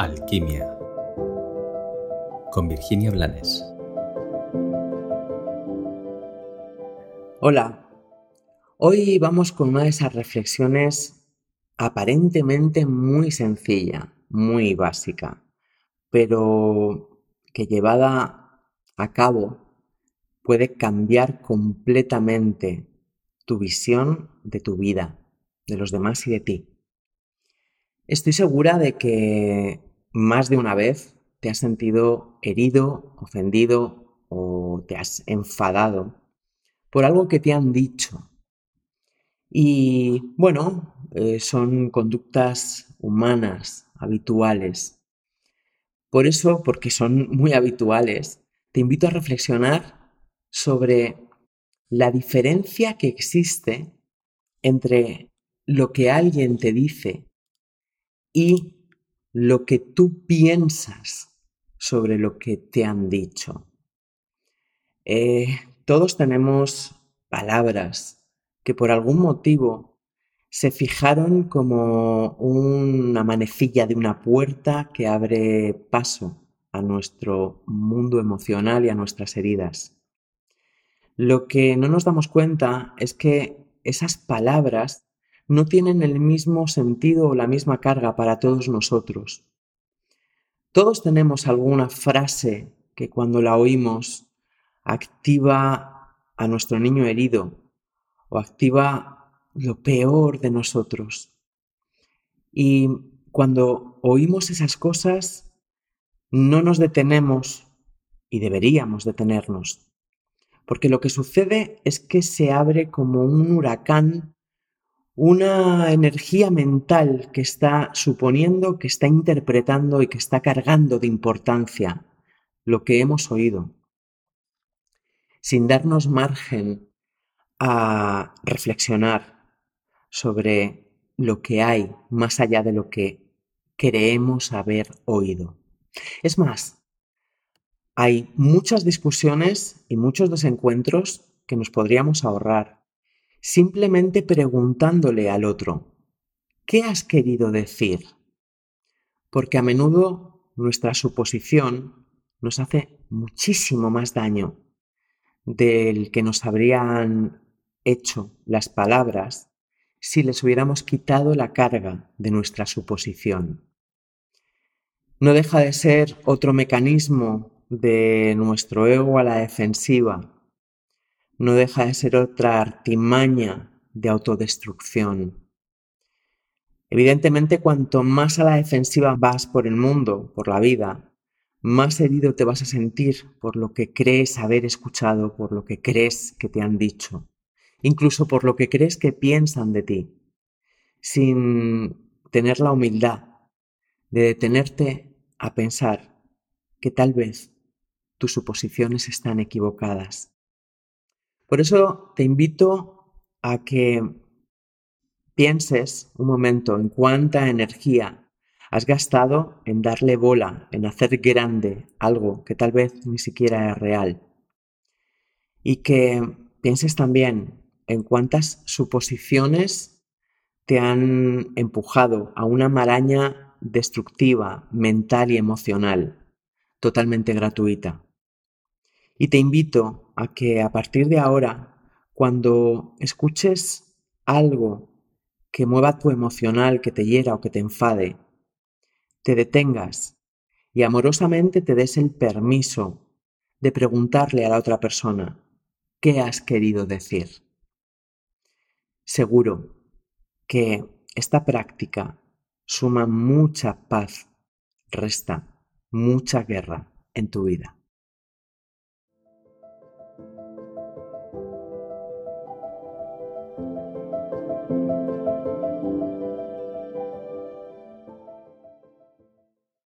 Alquimia con Virginia Blanes. Hola, hoy vamos con una de esas reflexiones aparentemente muy sencilla, muy básica, pero que llevada a cabo puede cambiar completamente tu visión de tu vida, de los demás y de ti. Estoy segura de que más de una vez te has sentido herido, ofendido o te has enfadado por algo que te han dicho. Y bueno, eh, son conductas humanas, habituales. Por eso, porque son muy habituales, te invito a reflexionar sobre la diferencia que existe entre lo que alguien te dice y lo que tú piensas sobre lo que te han dicho. Eh, todos tenemos palabras que por algún motivo se fijaron como una manecilla de una puerta que abre paso a nuestro mundo emocional y a nuestras heridas. Lo que no nos damos cuenta es que esas palabras no tienen el mismo sentido o la misma carga para todos nosotros. Todos tenemos alguna frase que cuando la oímos activa a nuestro niño herido o activa lo peor de nosotros. Y cuando oímos esas cosas, no nos detenemos y deberíamos detenernos, porque lo que sucede es que se abre como un huracán una energía mental que está suponiendo, que está interpretando y que está cargando de importancia lo que hemos oído, sin darnos margen a reflexionar sobre lo que hay más allá de lo que creemos haber oído. Es más, hay muchas discusiones y muchos desencuentros que nos podríamos ahorrar simplemente preguntándole al otro, ¿qué has querido decir? Porque a menudo nuestra suposición nos hace muchísimo más daño del que nos habrían hecho las palabras si les hubiéramos quitado la carga de nuestra suposición. No deja de ser otro mecanismo de nuestro ego a la defensiva no deja de ser otra artimaña de autodestrucción. Evidentemente, cuanto más a la defensiva vas por el mundo, por la vida, más herido te vas a sentir por lo que crees haber escuchado, por lo que crees que te han dicho, incluso por lo que crees que piensan de ti, sin tener la humildad de detenerte a pensar que tal vez tus suposiciones están equivocadas por eso te invito a que pienses un momento en cuánta energía has gastado en darle bola, en hacer grande algo que tal vez ni siquiera es real. Y que pienses también en cuántas suposiciones te han empujado a una maraña destructiva, mental y emocional, totalmente gratuita. Y te invito a que a partir de ahora, cuando escuches algo que mueva tu emocional, que te hiera o que te enfade, te detengas y amorosamente te des el permiso de preguntarle a la otra persona, ¿qué has querido decir? Seguro que esta práctica suma mucha paz, resta mucha guerra en tu vida.